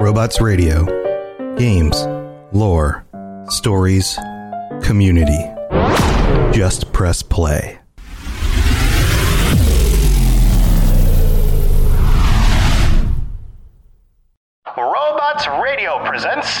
Robots Radio. Games, lore, stories, community. Just press play. Robots Radio presents.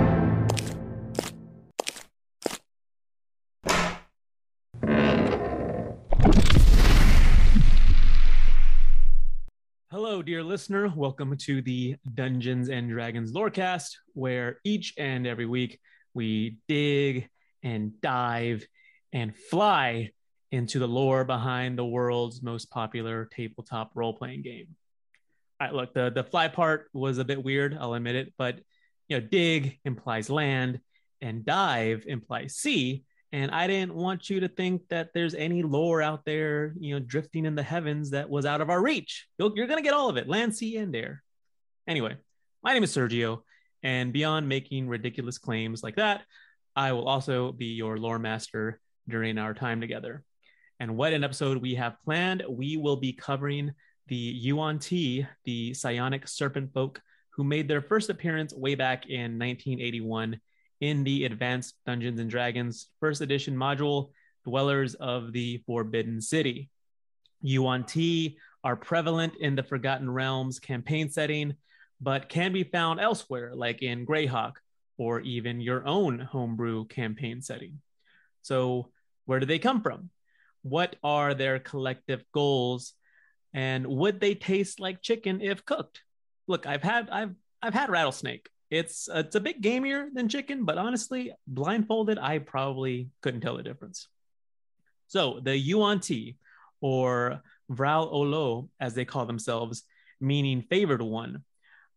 Dear listener. Welcome to the Dungeons and Dragons Lorecast, where each and every week we dig and dive and fly into the lore behind the world's most popular tabletop role playing game. All right, look, the, the fly part was a bit weird, I'll admit it, but you know, dig implies land and dive implies sea. And I didn't want you to think that there's any lore out there, you know, drifting in the heavens that was out of our reach. You're, you're going to get all of it land, sea, and air. Anyway, my name is Sergio. And beyond making ridiculous claims like that, I will also be your lore master during our time together. And what an episode we have planned. We will be covering the Yuan Ti, the psionic serpent folk who made their first appearance way back in 1981 in the Advanced Dungeons and Dragons first edition module, Dwellers of the Forbidden City. Yuan Ti are prevalent in the Forgotten Realms campaign setting, but can be found elsewhere, like in Greyhawk or even your own homebrew campaign setting. So, where do they come from? What are their collective goals? And would they taste like chicken if cooked? Look, I've had I've I've had rattlesnake. It's it's a bit gamier than chicken, but honestly, blindfolded, I probably couldn't tell the difference. So the Yuan Ti, or Vrael Olo, as they call themselves, meaning favored one.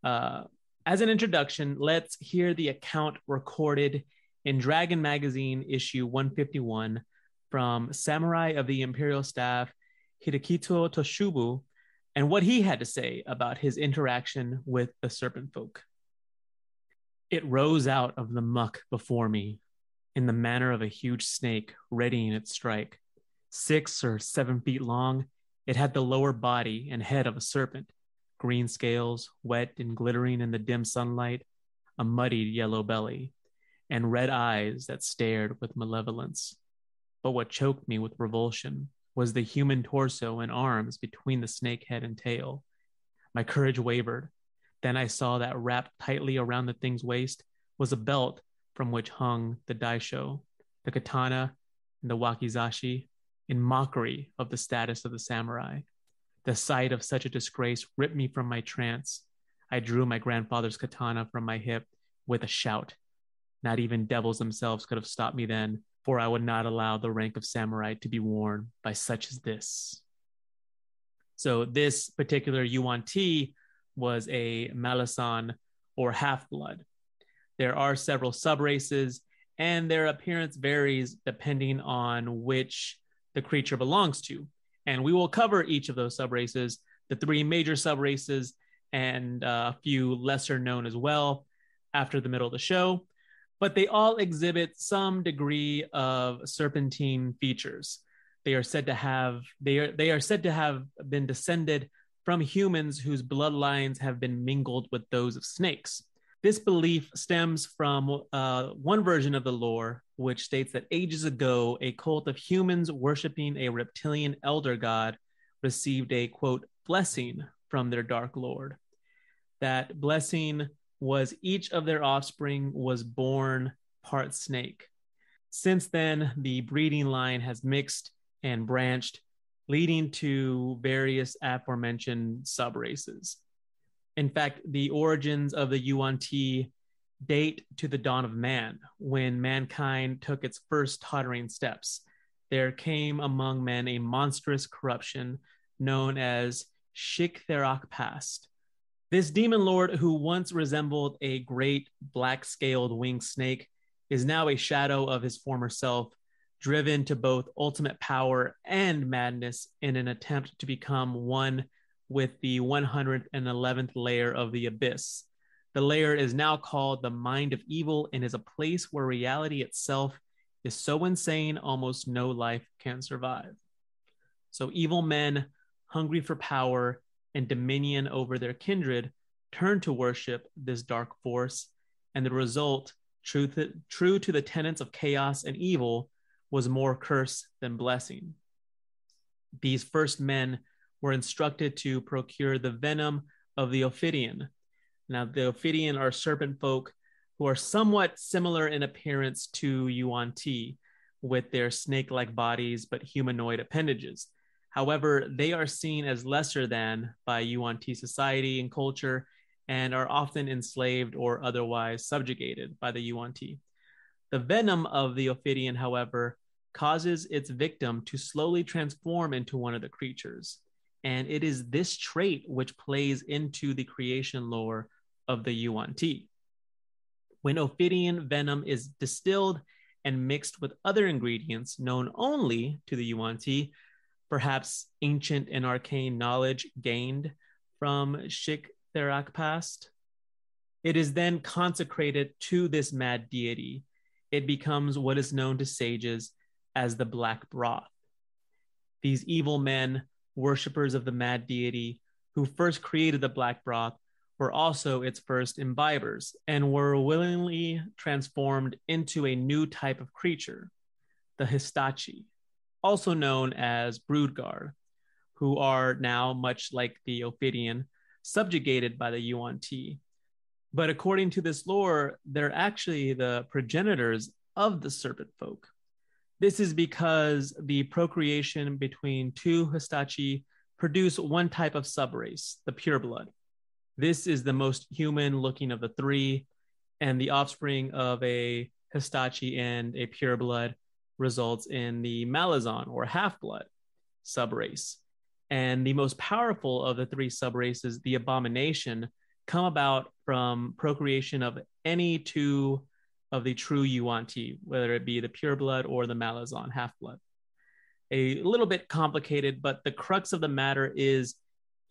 Uh, as an introduction, let's hear the account recorded in Dragon Magazine issue 151 from Samurai of the Imperial Staff Hidekito Toshubu and what he had to say about his interaction with the serpent folk. It rose out of the muck before me in the manner of a huge snake readying its strike. Six or seven feet long, it had the lower body and head of a serpent, green scales, wet and glittering in the dim sunlight, a muddied yellow belly, and red eyes that stared with malevolence. But what choked me with revulsion was the human torso and arms between the snake head and tail. My courage wavered. Then I saw that wrapped tightly around the thing's waist was a belt from which hung the daisho, the katana, and the wakizashi, in mockery of the status of the samurai. The sight of such a disgrace ripped me from my trance. I drew my grandfather's katana from my hip with a shout. Not even devils themselves could have stopped me then, for I would not allow the rank of samurai to be worn by such as this. So, this particular Yuan Ti was a Malison or half blood. There are several subraces, and their appearance varies depending on which the creature belongs to. And we will cover each of those subraces, the three major subraces, and uh, a few lesser known as well after the middle of the show. But they all exhibit some degree of serpentine features. They are said to have they are they are said to have been descended from humans whose bloodlines have been mingled with those of snakes. This belief stems from uh, one version of the lore, which states that ages ago, a cult of humans worshiping a reptilian elder god received a quote, blessing from their dark lord. That blessing was each of their offspring was born part snake. Since then, the breeding line has mixed and branched leading to various aforementioned subraces. In fact, the origins of the Yuan Ti date to the dawn of man, when mankind took its first tottering steps. There came among men a monstrous corruption known as Shik Past. This demon lord, who once resembled a great black scaled winged snake, is now a shadow of his former self driven to both ultimate power and madness in an attempt to become one with the 111th layer of the abyss. The layer is now called the mind of evil and is a place where reality itself is so insane almost no life can survive. So evil men, hungry for power and dominion over their kindred, turn to worship this dark force, and the result, true to, true to the tenets of chaos and evil, was more curse than blessing. These first men were instructed to procure the venom of the Ophidian. Now, the Ophidian are serpent folk who are somewhat similar in appearance to Yuan Ti, with their snake like bodies but humanoid appendages. However, they are seen as lesser than by Yuan Ti society and culture and are often enslaved or otherwise subjugated by the Yuan Ti. The venom of the Ophidian, however, causes its victim to slowly transform into one of the creatures. And it is this trait which plays into the creation lore of the Yuan Ti. When Ophidian venom is distilled and mixed with other ingredients known only to the Yuan Ti, perhaps ancient and arcane knowledge gained from Shik Therak past, it is then consecrated to this mad deity. It becomes what is known to sages as the black broth. These evil men, worshippers of the mad deity, who first created the black broth, were also its first imbibers and were willingly transformed into a new type of creature, the Histachi, also known as Broodguard, who are now, much like the Ophidian, subjugated by the Yuan Ti. But according to this lore, they're actually the progenitors of the serpent folk. This is because the procreation between two Histachi produce one type of subrace, the pureblood. This is the most human looking of the three, and the offspring of a Histachi and a pureblood results in the Malison or half blood subrace. And the most powerful of the three subraces, the abomination, come about from procreation of any two of the true Yuan Ti, whether it be the pure blood or the Malison half blood. A little bit complicated, but the crux of the matter is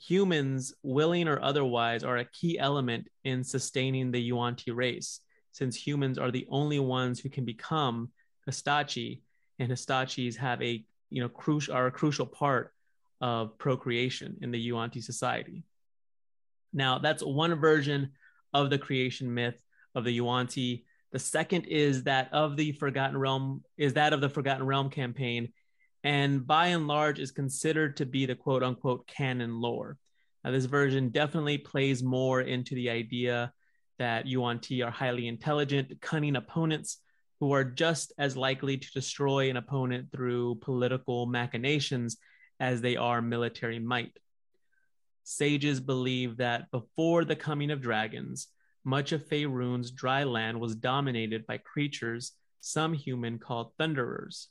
humans, willing or otherwise, are a key element in sustaining the Yuan Ti race, since humans are the only ones who can become Histachi, and Histachis have a you know crucial are a crucial part of procreation in the Yuan Ti society. Now, that's one version of the creation myth of the Yuan Ti. The second is that of the Forgotten Realm is that of the Forgotten Realm campaign, and by and large is considered to be the quote unquote canon lore. Now, this version definitely plays more into the idea that Yuan Ti are highly intelligent, cunning opponents who are just as likely to destroy an opponent through political machinations as they are military might. Sages believe that before the coming of dragons, much of Faerun's dry land was dominated by creatures, some human called thunderers.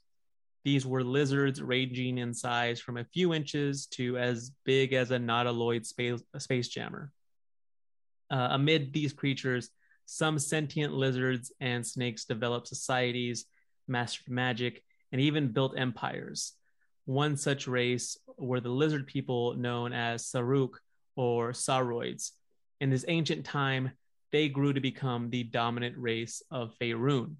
These were lizards ranging in size from a few inches to as big as a nautiloid space, a space jammer. Uh, amid these creatures, some sentient lizards and snakes developed societies, mastered magic, and even built empires. One such race were the lizard people known as Sarrukh or Sauroids. In this ancient time, they grew to become the dominant race of Faerun.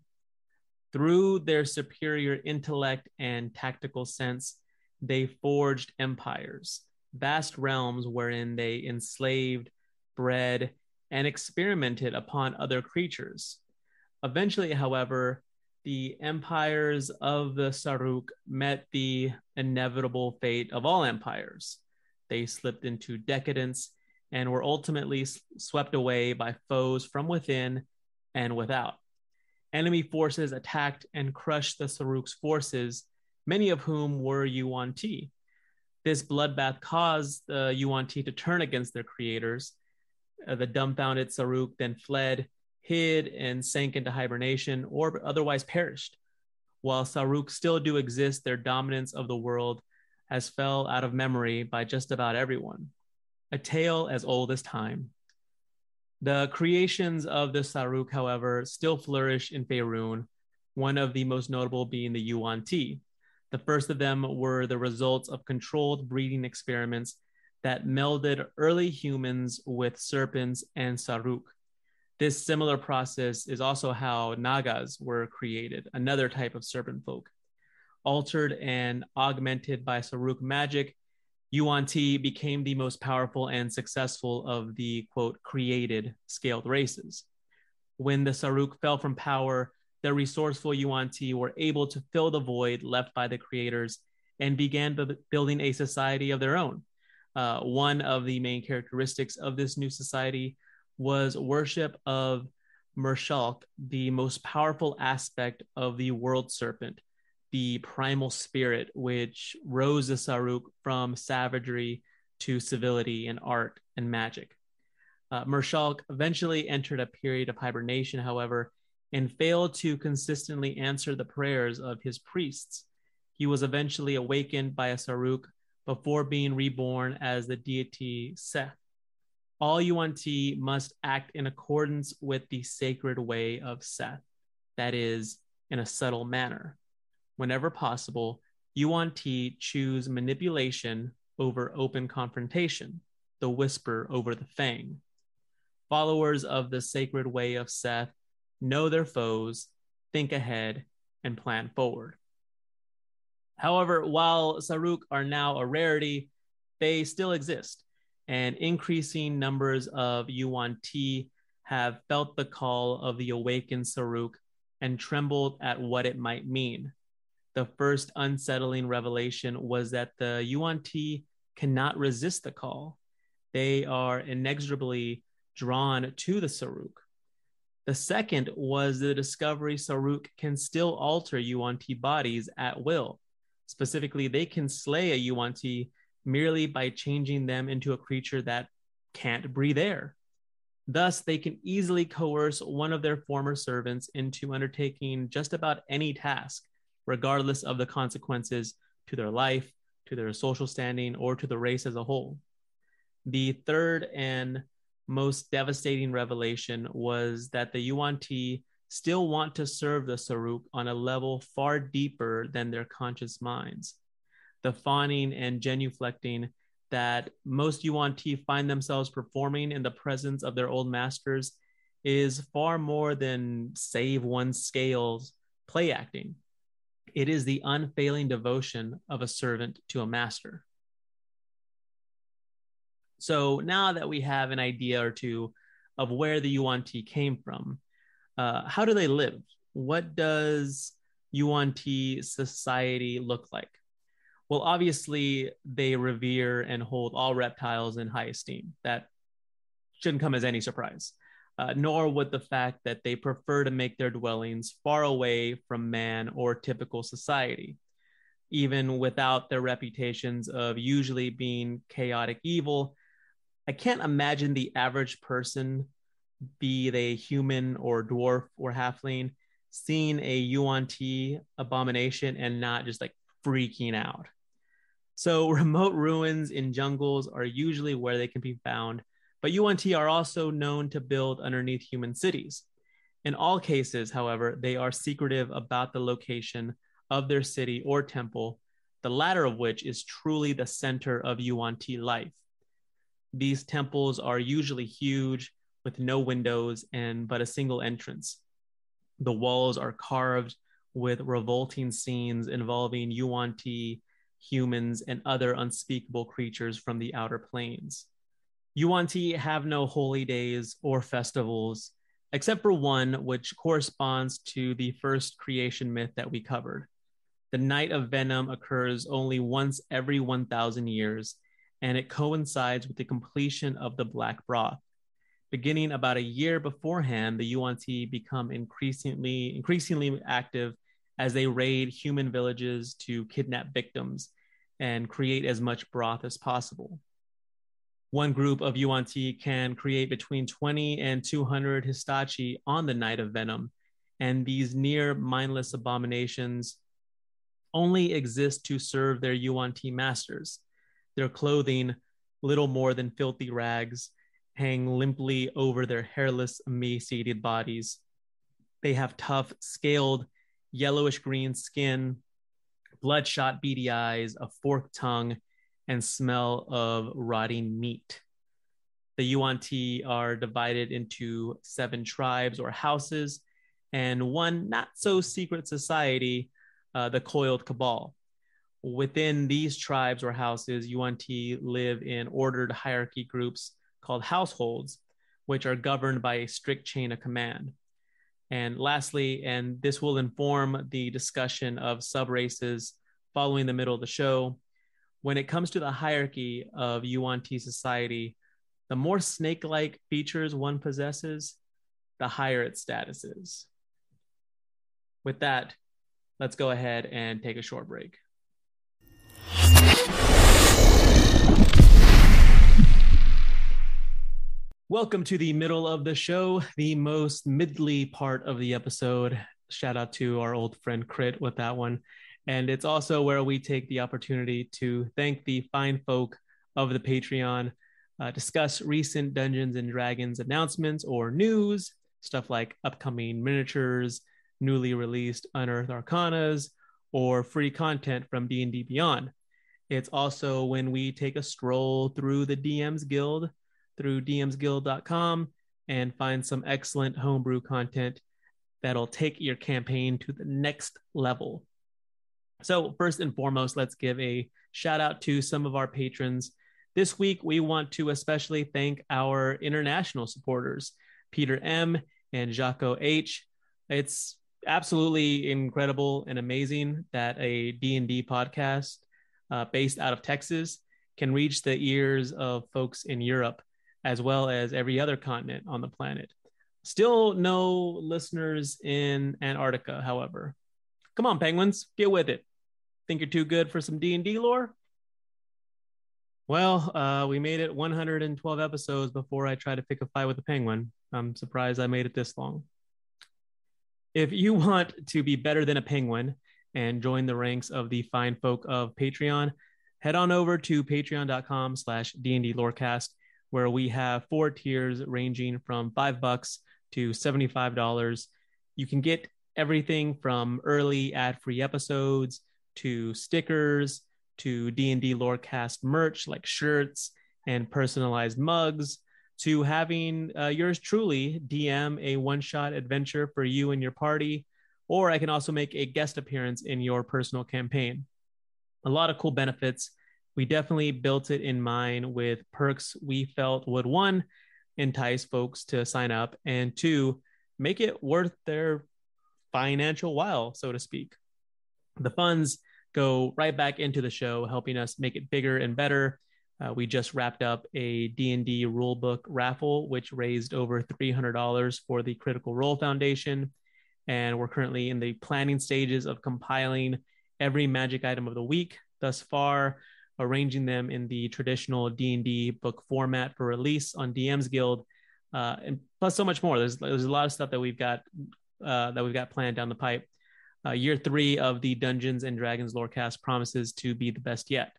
Through their superior intellect and tactical sense, they forged empires, vast realms wherein they enslaved, bred, and experimented upon other creatures. Eventually, however, the empires of the Sarrukh met the inevitable fate of all empires. They slipped into decadence and were ultimately swept away by foes from within and without. Enemy forces attacked and crushed the Sarrukh's forces, many of whom were Yuan Ti. This bloodbath caused the Yuan Ti to turn against their creators. Uh, the dumbfounded Sarrukh then fled, hid, and sank into hibernation or otherwise perished. While Sarrukh still do exist, their dominance of the world has fell out of memory by just about everyone a tale as old as time. The creations of the Sarrukh, however, still flourish in Faerun, one of the most notable being the Yuan Ti. The first of them were the results of controlled breeding experiments that melded early humans with serpents and Sarrukh. This similar process is also how Nagas were created, another type of serpent folk. Altered and augmented by Sarrukh magic, Yuan-Ti became the most powerful and successful of the quote created scaled races. When the Sarrukh fell from power, the resourceful Yuan-Ti were able to fill the void left by the creators and began b- building a society of their own. Uh, one of the main characteristics of this new society was worship of Merrshaulk, the most powerful aspect of the world serpent, the primal spirit which rose the Sarrukh from savagery to civility and art and magic. Uh, Merrshaulk eventually entered a period of hibernation, however, and failed to consistently answer the prayers of his priests. He was eventually awakened by a Sarrukh before being reborn as the deity Seth all Yuan-Ti must act in accordance with the sacred way of Seth, that is, in a subtle manner. Whenever possible, Yuan-Ti choose manipulation over open confrontation, the whisper over the fang. Followers of the sacred way of Seth know their foes, think ahead, and plan forward. However, while Sarrukh are now a rarity, they still exist and increasing numbers of Yuan-Ti have felt the call of the awakened Sarrukh and trembled at what it might mean. The first unsettling revelation was that the Yuan-Ti cannot resist the call. They are inexorably drawn to the Sarrukh. The second was the discovery Sarrukh can still alter Yuan-Ti bodies at will. Specifically, they can slay a Yuan-Ti merely by changing them into a creature that can't breathe air. Thus, they can easily coerce one of their former servants into undertaking just about any task, regardless of the consequences to their life, to their social standing, or to the race as a whole. The third and most devastating revelation was that the Yuan-Ti still want to serve the Sarrukh on a level far deeper than their conscious minds the fawning and genuflecting that most Yuan-Ti find themselves performing in the presence of their old masters is far more than save one scales play acting. It is the unfailing devotion of a servant to a master. So now that we have an idea or two of where the Yuan-Ti came from, uh, how do they live? What does Yuan-Ti society look like? Well, obviously, they revere and hold all reptiles in high esteem. That shouldn't come as any surprise. Uh, nor would the fact that they prefer to make their dwellings far away from man or typical society, even without their reputations of usually being chaotic evil. I can't imagine the average person, be they human or dwarf or halfling, seeing a Yuan-Ti abomination and not just like freaking out. So remote ruins in jungles are usually where they can be found, but Yuan-Ti are also known to build underneath human cities. In all cases, however, they are secretive about the location of their city or temple, the latter of which is truly the center of Yuan-Ti life. These temples are usually huge with no windows and but a single entrance. The walls are carved with revolting scenes involving Yuan-Ti humans, and other unspeakable creatures from the outer planes. Yuan-Ti have no holy days or festivals, except for one which corresponds to the first creation myth that we covered. The Night of Venom occurs only once every 1,000 years, and it coincides with the completion of the Black Broth. Beginning about a year beforehand, the Yuan-Ti become increasingly, increasingly active as they raid human villages to kidnap victims and create as much broth as possible. One group of Yuan-Ti can create between 20 and 200 Histachi on the night of venom, and these near mindless abominations only exist to serve their Yuan-Ti masters. Their clothing, little more than filthy rags, hang limply over their hairless, emaciated bodies. They have tough, scaled, yellowish green skin, bloodshot, beady eyes, a forked tongue, and smell of rotting meat. The Yuan-ti are divided into seven tribes or houses and one not so secret society, uh, the Coiled Cabal. Within these tribes or houses, Yuan-ti live in ordered hierarchy groups called households, which are governed by a strict chain of command. And lastly, and this will inform the discussion of sub races following the middle of the show, when it comes to the hierarchy of Yuan-ti society, the more snake like features one possesses, the higher its status is. With that, let's go ahead and take a short break. Welcome to the middle of the show, the most midly part of the episode. Shout out to our old friend Crit with that one. And it's also where we take the opportunity to thank the fine folk of the Patreon, uh, discuss recent Dungeons and Dragons announcements or news, stuff like upcoming miniatures, newly released Unearthed Arcanas, or free content from D&D Beyond. It's also when we take a stroll through the DMs Guild through dmsguild.com and find some excellent homebrew content that'll take your campaign to the next level. So, first and foremost, let's give a shout out to some of our patrons. This week, we want to especially thank our international supporters, Peter M. and Jaco H. It's absolutely incredible and amazing that a D&D podcast uh, based out of Texas can reach the ears of folks in Europe as well as every other continent on the planet. Still no listeners in Antarctica, however. Come on, penguins, get with it. Think you're too good for some D&D lore? Well, uh, we made it 112 episodes before I tried to pick a fight with a penguin. I'm surprised I made it this long. If you want to be better than a penguin and join the ranks of the fine folk of Patreon, head on over to patreon.com slash D&D Lorecast, where we have four tiers ranging from five bucks to $75. You can get everything from early ad-free episodes – to stickers to D&D Lorecast merch like shirts and personalized mugs to having uh, yours truly DM a one-shot adventure for you and your party or I can also make a guest appearance in your personal campaign. A lot of cool benefits. We definitely built it in mind with perks we felt would one entice folks to sign up and two make it worth their financial while so to speak the funds go right back into the show, helping us make it bigger and better. Uh, we just wrapped up a D&D rulebook raffle, which raised over $300 for the Critical Role Foundation. And we're currently in the planning stages of compiling every magic item of the week thus far, arranging them in the traditional D&D book format for release on DM's Guild, uh, and plus so much more. There's, there's a lot of stuff that we've got uh, that we've got planned down the pipe uh, year three of the Dungeons and Dragons Lorecast promises to be the best yet.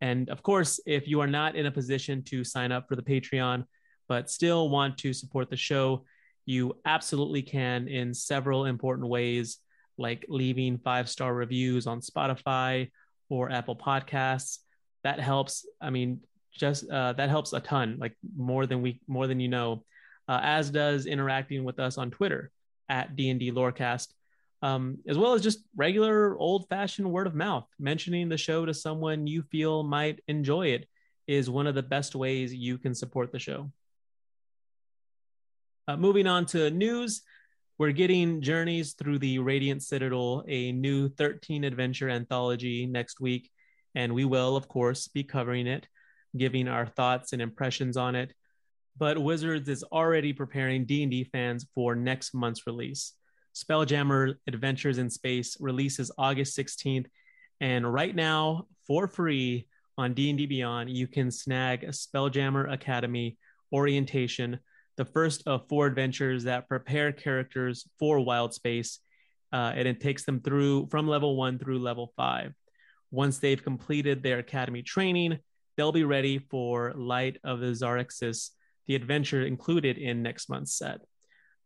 And of course, if you are not in a position to sign up for the Patreon, but still want to support the show, you absolutely can in several important ways, like leaving five star reviews on Spotify or Apple Podcasts. That helps. I mean, just uh, that helps a ton, like more than we more than you know. Uh, as does interacting with us on Twitter at D and D Lorecast um, as well as just regular old fashioned word of mouth. Mentioning the show to someone you feel might enjoy it is one of the best ways you can support the show. Uh, moving on to news, we're getting Journeys Through the Radiant Citadel, a new 13 adventure anthology next week. And we will, of course, be covering it, giving our thoughts and impressions on it. But Wizards is already preparing D&D fans for next month's release. Spelljammer Adventures in Space releases August 16th. And right now, for free on D&D Beyond, you can snag a Spelljammer Academy orientation, the first of four adventures that prepare characters for Wild Space. Uh, and it takes them through from level one through level five. Once they've completed their academy training, they'll be ready for Light of the Xaryxis, the adventure included in next month's set.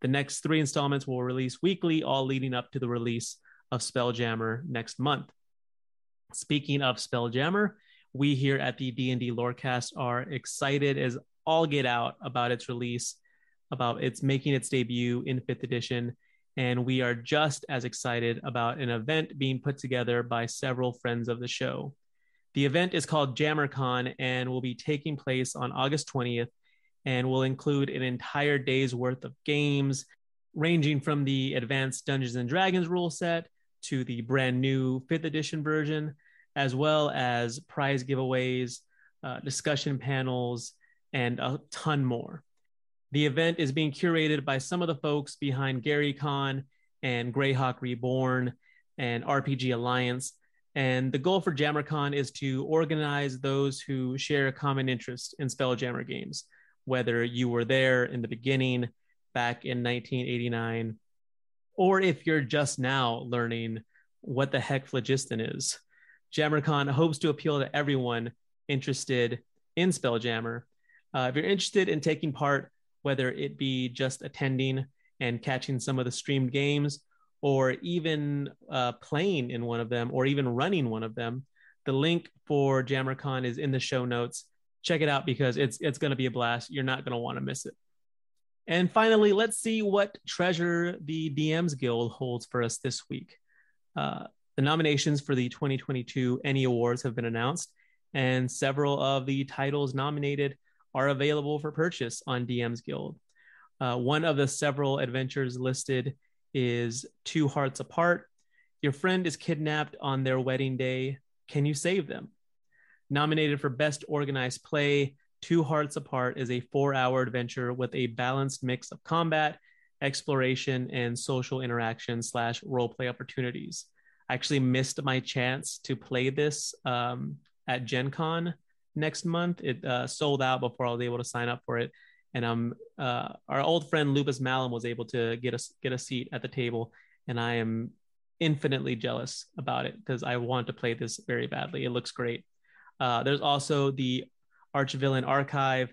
The next three installments will release weekly, all leading up to the release of Spelljammer next month. Speaking of Spelljammer, we here at the D&D Lorecast are excited as all get out about its release, about its making its debut in 5th edition, and we are just as excited about an event being put together by several friends of the show. The event is called JammerCon and will be taking place on August 20th and will include an entire day's worth of games, ranging from the advanced Dungeons and Dragons rule set to the brand new fifth edition version, as well as prize giveaways, uh, discussion panels, and a ton more. The event is being curated by some of the folks behind Gary Con and Greyhawk Reborn and RPG Alliance. And the goal for JammerCon is to organize those who share a common interest in Spelljammer games, whether you were there in the beginning back in 1989, or if you're just now learning what the heck phlogiston is. JammerCon hopes to appeal to everyone interested in Spelljammer. Uh, if you're interested in taking part, whether it be just attending and catching some of the streamed games, or even uh, playing in one of them, or even running one of them, the link for JammerCon is in the show notes. Check it out because it's it's going to be a blast. You're not going to want to miss it. And finally, let's see what treasure the DMs Guild holds for us this week. Uh, the nominations for the 2022 ENnie Awards have been announced, and several of the titles nominated are available for purchase on DMs Guild. Uh, one of the several adventures listed is Two Hearts Apart. Your friend is kidnapped on their wedding day. Can you save them? Nominated for Best Organized Play, Two Hearts Apart is a four hour adventure with a balanced mix of combat, exploration, and social interaction slash roleplay opportunities. I actually missed my chance to play this um, at Gen Con next month. It uh, sold out before I was able to sign up for it. And um, uh, our old friend Lupus Malum was able to get us get a seat at the table, and I am infinitely jealous about it because I want to play this very badly. It looks great. Uh, there's also the Archvillain Archive,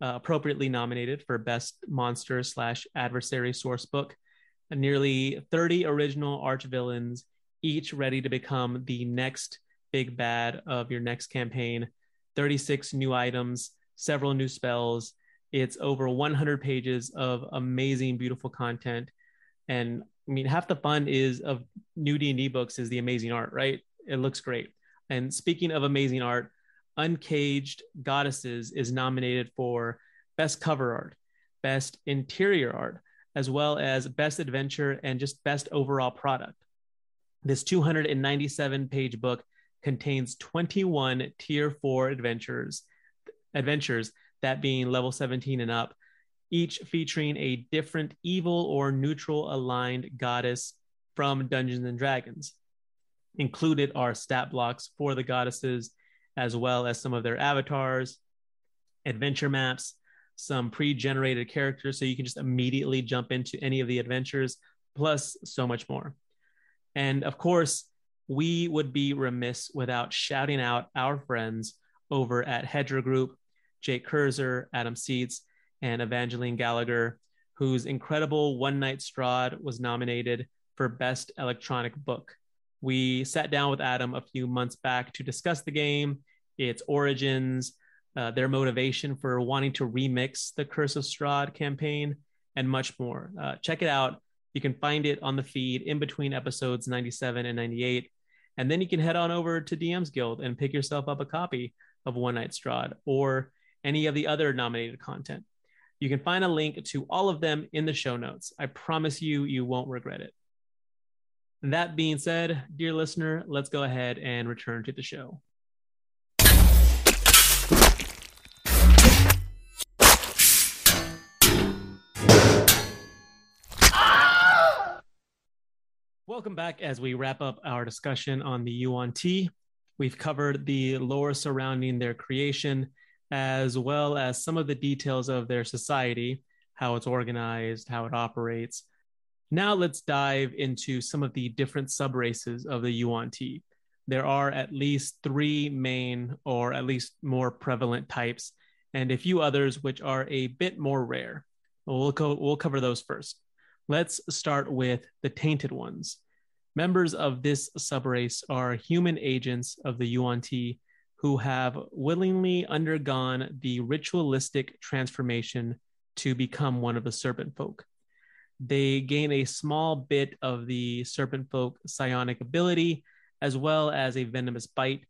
uh, appropriately nominated for Best Monster slash Adversary Source Book. And nearly 30 original Archvillains, each ready to become the next big bad of your next campaign. 36 new items, several new spells. It's over 100 pages of amazing, beautiful content. And I mean, half the fun is of new D&D books is the amazing art, right? It looks great. And speaking of amazing art, Uncaged Goddesses is nominated for Best Cover Art, Best Interior Art, as well as Best Adventure and just Best Overall Product. This 297 page book contains 21 tier 4 adventures adventures that being level 17 and up each featuring a different evil or neutral aligned goddess from Dungeons and Dragons included are stat blocks for the goddesses as well as some of their avatars, adventure maps, some pre generated characters. So you can just immediately jump into any of the adventures, plus so much more. And of course, we would be remiss without shouting out our friends over at Hedra Group, Jake Kurzer, Adam Seitz, and Evangeline Gallagher, whose incredible One Night Strahd was nominated for Best Electronic Book. We sat down with Adam a few months back to discuss the game, its origins, uh, their motivation for wanting to remix the Curse of Strahd campaign, and much more. Uh, check it out. You can find it on the feed in between episodes 97 and 98. And then you can head on over to DM's Guild and pick yourself up a copy of One Night Strahd or any of the other nominated content. You can find a link to all of them in the show notes. I promise you, you won't regret it. That being said, dear listener, let's go ahead and return to the show. Welcome back as we wrap up our discussion on the Yuan Ti. We've covered the lore surrounding their creation, as well as some of the details of their society, how it's organized, how it operates, now let's dive into some of the different subraces of the Yuan Ti. There are at least three main or at least more prevalent types, and a few others which are a bit more rare. We'll, co- we'll cover those first. Let's start with the tainted ones. Members of this subrace are human agents of the Yuan Ti who have willingly undergone the ritualistic transformation to become one of the serpent folk. They gain a small bit of the serpent folk psionic ability, as well as a venomous bite.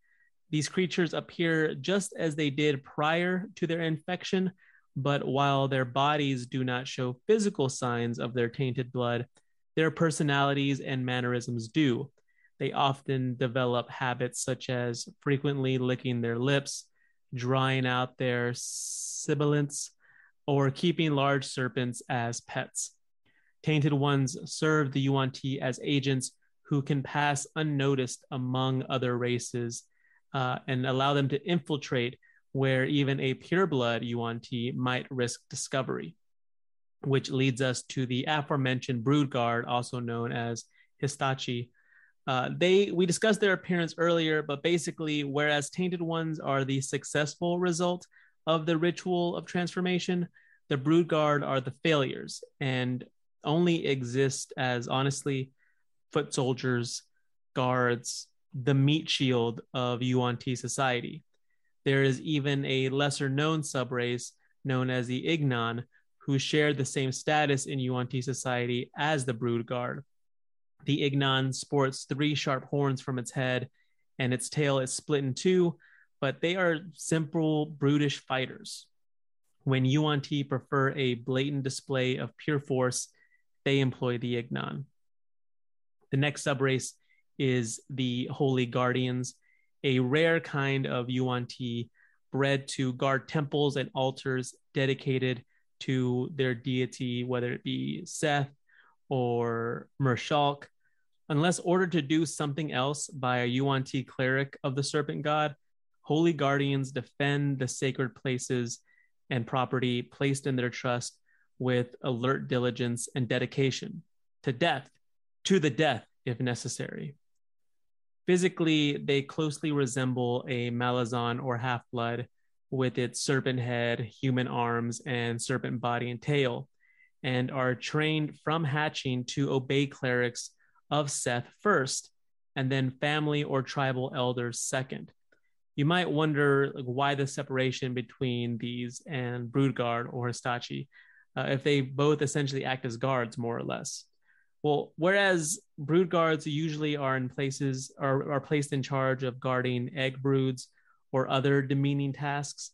These creatures appear just as they did prior to their infection, but while their bodies do not show physical signs of their tainted blood, their personalities and mannerisms do. They often develop habits such as frequently licking their lips, drying out their sibilants, or keeping large serpents as pets. Tainted ones serve the Yuan-Ti as agents who can pass unnoticed among other races uh, and allow them to infiltrate where even a pureblood Yuan-Ti might risk discovery, which leads us to the aforementioned brood guard, also known as Histachi. Uh, they we discussed their appearance earlier, but basically, whereas tainted ones are the successful result of the ritual of transformation, the brood guard are the failures and only exist as honestly foot soldiers, guards, the meat shield of Yuan-Ti society. There is even a lesser known subrace known as the Ignan, who shared the same status in Yuan-Ti society as the Brood Guard. The Ignan sports three sharp horns from its head, and its tail is split in two, but they are simple, brutish fighters. When Yuan-Ti prefer a blatant display of pure force, they employ the Ignan. The next subrace is the Holy Guardians, a rare kind of Yuan-Ti bred to guard temples and altars dedicated to their deity, whether it be Seth or Merrshaulk. Unless ordered to do something else by a Yuan-Ti cleric of the serpent god, holy guardians defend the sacred places and property placed in their trust with alert diligence and dedication to death, to the death if necessary. Physically, they closely resemble a Malison or half blood with its serpent head, human arms, and serpent body and tail, and are trained from hatching to obey clerics of Seth first, and then family or tribal elders second. You might wonder like, why the separation between these and Broodguard or Histachi, uh, if they both essentially act as guards, more or less. Well, whereas brood guards usually are in places are, are placed in charge of guarding egg broods or other demeaning tasks,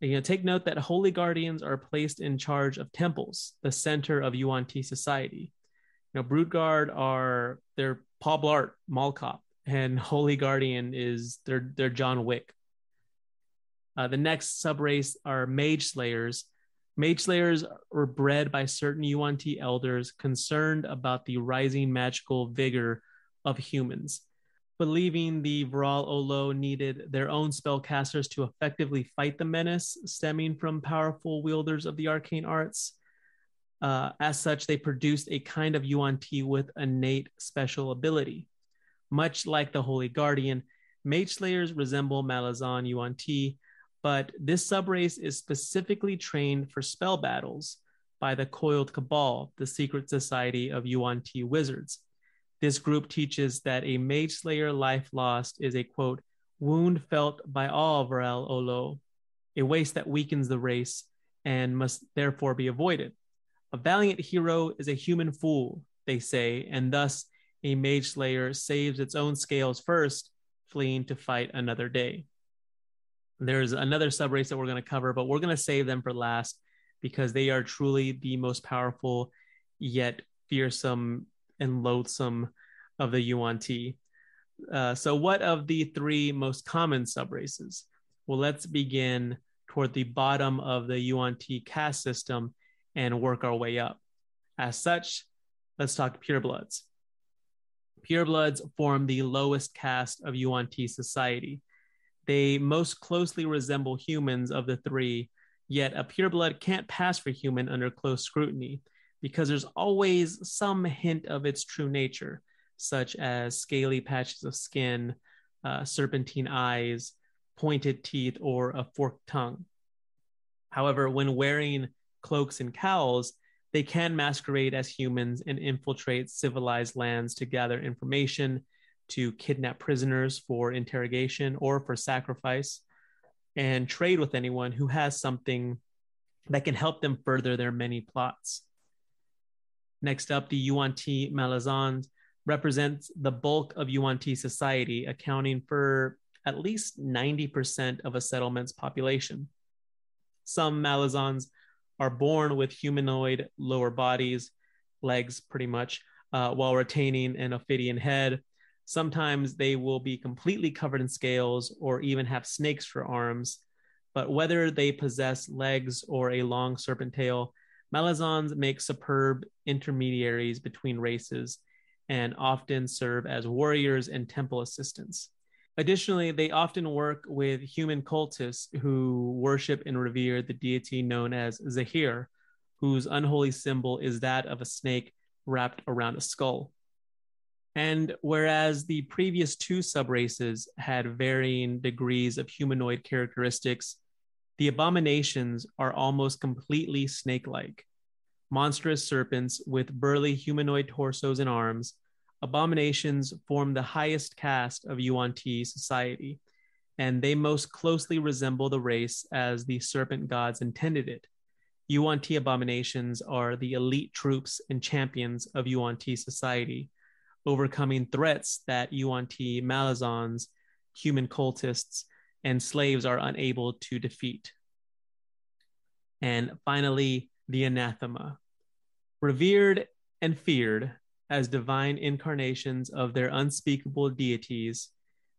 you know, take note that holy guardians are placed in charge of temples, the center of Yuan-Ti society. You know, brood guard are their Paul Blart, Mall Cop, and holy guardian is their their John Wick. Uh, the next subrace are mage slayers, Mage Slayers were bred by certain Yuan-Ti elders concerned about the rising magical vigor of humans. Believing the Vrael Olo needed their own spellcasters to effectively fight the menace stemming from powerful wielders of the arcane arts. Uh, as such, they produced a kind of Yuan-Ti with innate special ability. Much like the Holy Guardian, Mage Slayers resemble Malison Yuan-Ti, but this subrace is specifically trained for spell battles by the Coiled Cabal, the secret society of Yuan-Ti wizards. This group teaches that a mage slayer life lost is a quote, wound felt by all Vrael Olo, a waste that weakens the race and must therefore be avoided. A valiant hero is a human fool, they say, and thus a mage slayer saves its own scales first, fleeing to fight another day. There's another sub race that we're going to cover, but we're going to save them for last because they are truly the most powerful yet fearsome and loathsome of the Yuan-Ti. Uh, so, what of the three most common sub races? Well, let's begin toward the bottom of the Yuan-Ti caste system and work our way up. As such, let's talk purebloods. Purebloods form the lowest caste of Yuan-Ti society. They most closely resemble humans of the three, yet a pureblood can't pass for human under close scrutiny because there's always some hint of its true nature, such as scaly patches of skin, uh, serpentine eyes, pointed teeth, or a forked tongue. However, when wearing cloaks and cowls, they can masquerade as humans and infiltrate civilized lands to gather information, to kidnap prisoners for interrogation or for sacrifice, and trade with anyone who has something that can help them further their many plots. Next up, the Yuan-Ti Malisons represents the bulk of Yuan-Ti society, accounting for at least 90% of a settlement's population. Some Malisons are born with humanoid lower bodies, legs pretty much, uh, while retaining an ophidian head. Sometimes they will be completely covered in scales or even have snakes for arms. But whether they possess legs or a long serpent tail, Malisons make superb intermediaries between races and often serve as warriors and temple assistants. Additionally, they often work with human cultists who worship and revere the deity known as Zehir, whose unholy symbol is that of a snake wrapped around a skull. And whereas the previous two subraces had varying degrees of humanoid characteristics, the abominations are almost completely snake like. Monstrous serpents with burly humanoid torsos and arms, abominations form the highest caste of Yuan-Ti society, and they most closely resemble the race as the serpent gods intended it. Yuan-Ti abominations are the elite troops and champions of Yuan-Ti society, overcoming threats that Yuan-Ti Malisons, human cultists, and slaves are unable to defeat. And finally, the anathema. Revered and feared, as divine incarnations of their unspeakable deities,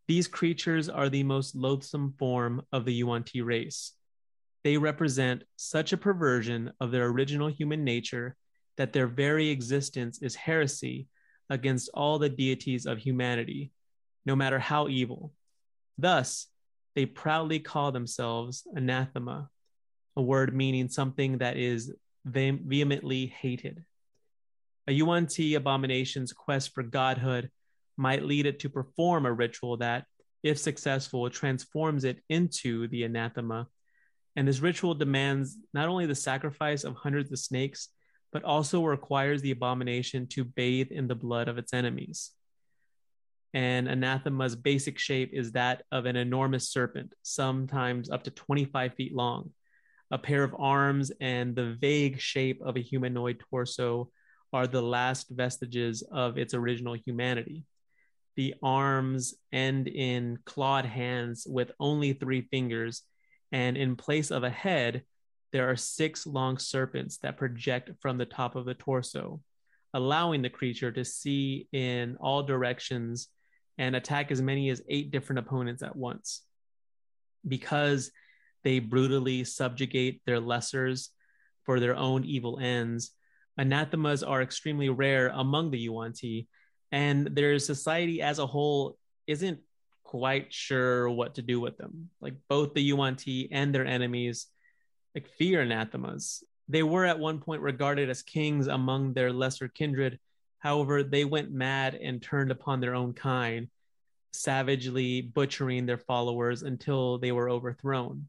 these creatures are the most loathsome form of the Yuan-Ti race. They represent such a perversion of their original human nature that their very existence is heresy against all the deities of humanity, no matter how evil. Thus, they proudly call themselves anathema, a word meaning something that is vehemently hated. A Yuan-Ti abomination's quest for godhood might lead it to perform a ritual that, if successful, transforms it into the anathema. And this ritual demands not only the sacrifice of hundreds of snakes, but also requires the abomination to bathe in the blood of its enemies. And anathema's basic shape is that of an enormous serpent, sometimes up to 25 feet long. A pair of arms and the vague shape of a humanoid torso are the last vestiges of its original humanity. The arms end in clawed hands with only three fingers, and in place of a head, there are six long serpents that project from the top of the torso, allowing the creature to see in all directions and attack as many as eight different opponents at once. Because they brutally subjugate their lessers for their own evil ends, anathemas are extremely rare among the Yuan-Ti, and their society as a whole isn't quite sure what to do with them. Like both the Yuan-Ti and their enemies like fear anathemas. They were at one point regarded as kings among their lesser kindred. However, they went mad and turned upon their own kind, savagely butchering their followers until they were overthrown.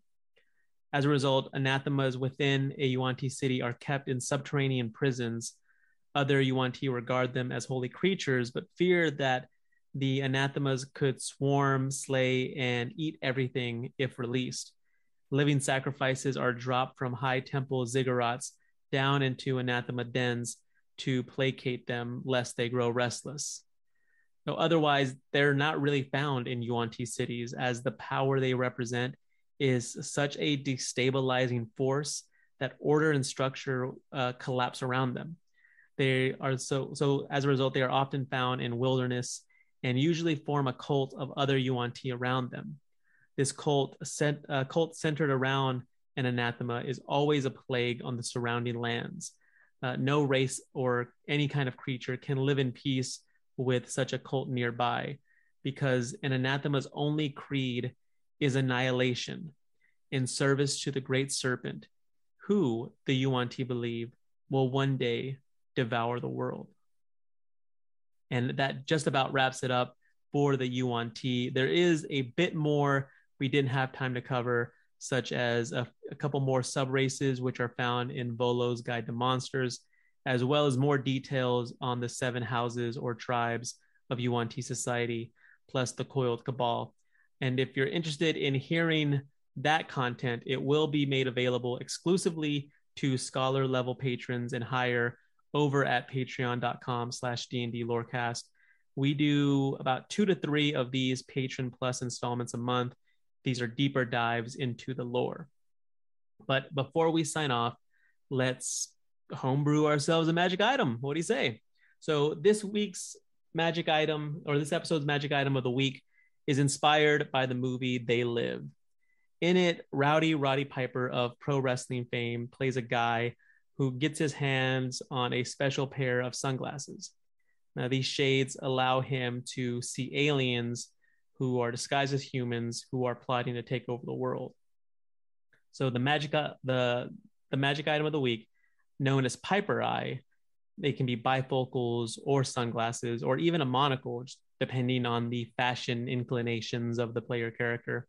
As a result, anathemas within a Yuan-Ti city are kept in subterranean prisons. Other Yuan-Ti regard them as holy creatures, but fear that the anathemas could swarm, slay, and eat everything if released. Living sacrifices are dropped from high temple ziggurats down into anathema dens to placate them lest they grow restless. So otherwise, they're not really found in Yuan-Ti cities as the power they represent is such a destabilizing force that order and structure uh, collapse around them. They are so so as a result, they are often found in wilderness and usually form a cult of other Yuan-Ti around them. This cult, cent, uh, cult centered around an anathema is always a plague on the surrounding lands. Uh, no race or any kind of creature can live in peace with such a cult nearby because an anathema's only creed is annihilation in service to the great serpent, who, the Yuan-Ti believe, will one day devour the world. And that just about wraps it up for the Yuan-Ti. There is a bit more we didn't have time to cover, such as a, a couple more sub races, which are found in Volo's Guide to Monsters, as well as more details on the seven houses or tribes of Yuan-Ti Society, plus the Coiled Cabal. And if you're interested in hearing that content, it will be made available exclusively to scholar level patrons and higher over at patreon.com slash lorecast. We do about two to three of these patron plus installments a month. These are deeper dives into the lore. But before we sign off, let's homebrew ourselves a magic item. What do you say? So this week's magic item or this episode's magic item of the week is inspired by the movie They Live. In it, Rowdy Roddy Piper of pro wrestling fame plays a guy who gets his hands on a special pair of sunglasses. Now, these shades allow him to see aliens who are disguised as humans who are plotting to take over the world. So the magic uh, the the magic item of the week, known as Piper Eye, they can be bifocals or sunglasses or even a monocle, depending on the fashion inclinations of the player character.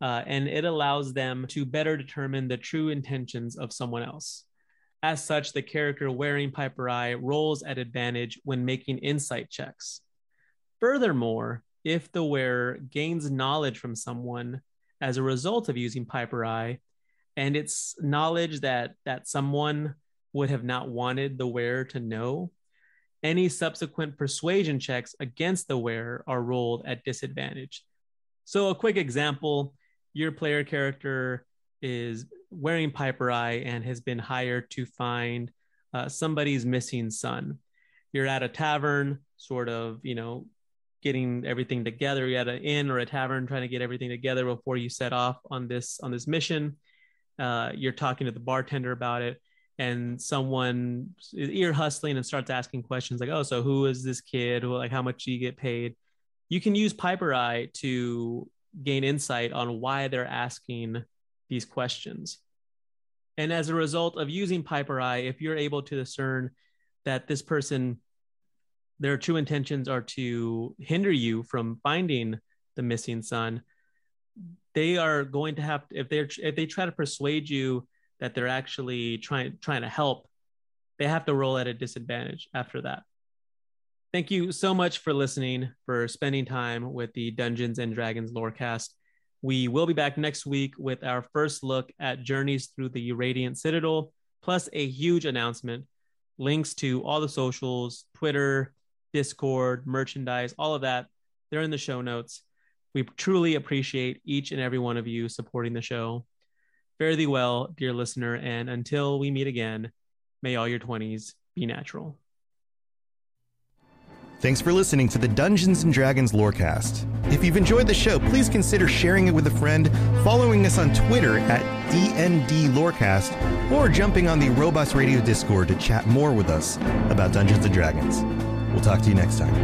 Uh, and it allows them to better determine the true intentions of someone else. As such, the character wearing Piper Eye rolls at advantage when making insight checks. Furthermore, if the wearer gains knowledge from someone as a result of using Piper Eye, and it's knowledge that that someone would have not wanted the wearer to know, any subsequent persuasion checks against the wearer are rolled at disadvantage. So, a quick example your player character is wearing Piper Eye and has been hired to find uh, somebody's missing son. You're at a tavern, sort of, you know, getting everything together. You're at an inn or a tavern, trying to get everything together before you set off on this on this mission. Uh, you're talking to the bartender about it, and someone is ear hustling and starts asking questions like, "Oh, so who is this kid? Like, how much do you get paid?" You can use Piper Eye to gain insight on why they're asking these questions. And as a result of using Piper Eye, if you're able to discern that this person, their true intentions are to hinder you from finding the missing son, they are going to have if they if they try to persuade you that they're actually trying trying to help, they have to roll at a disadvantage after that. Thank you so much for listening, for spending time with the Dungeons and Dragons Lorecast. We will be back next week with our first look at Journeys Through the Radiant Citadel, plus a huge announcement. Links to all the socials, Twitter, Discord, merchandise, all of that, they're in the show notes. We truly appreciate each and every one of you supporting the show. Fare thee well, dear listener, and until we meet again, may all your 20s be natural. Thanks for listening to the Dungeons and Dragons Lorecast. If you've enjoyed the show, please consider sharing it with a friend, following us on Twitter at DND Lorecast, or jumping on the Robots Radio Discord to chat more with us about Dungeons and Dragons. We'll talk to you next time.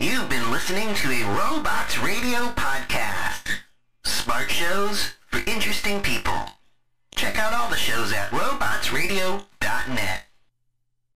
You've been listening to a Robots Radio podcast. Smart shows for interesting people. Check out all the shows at robotsradio.net.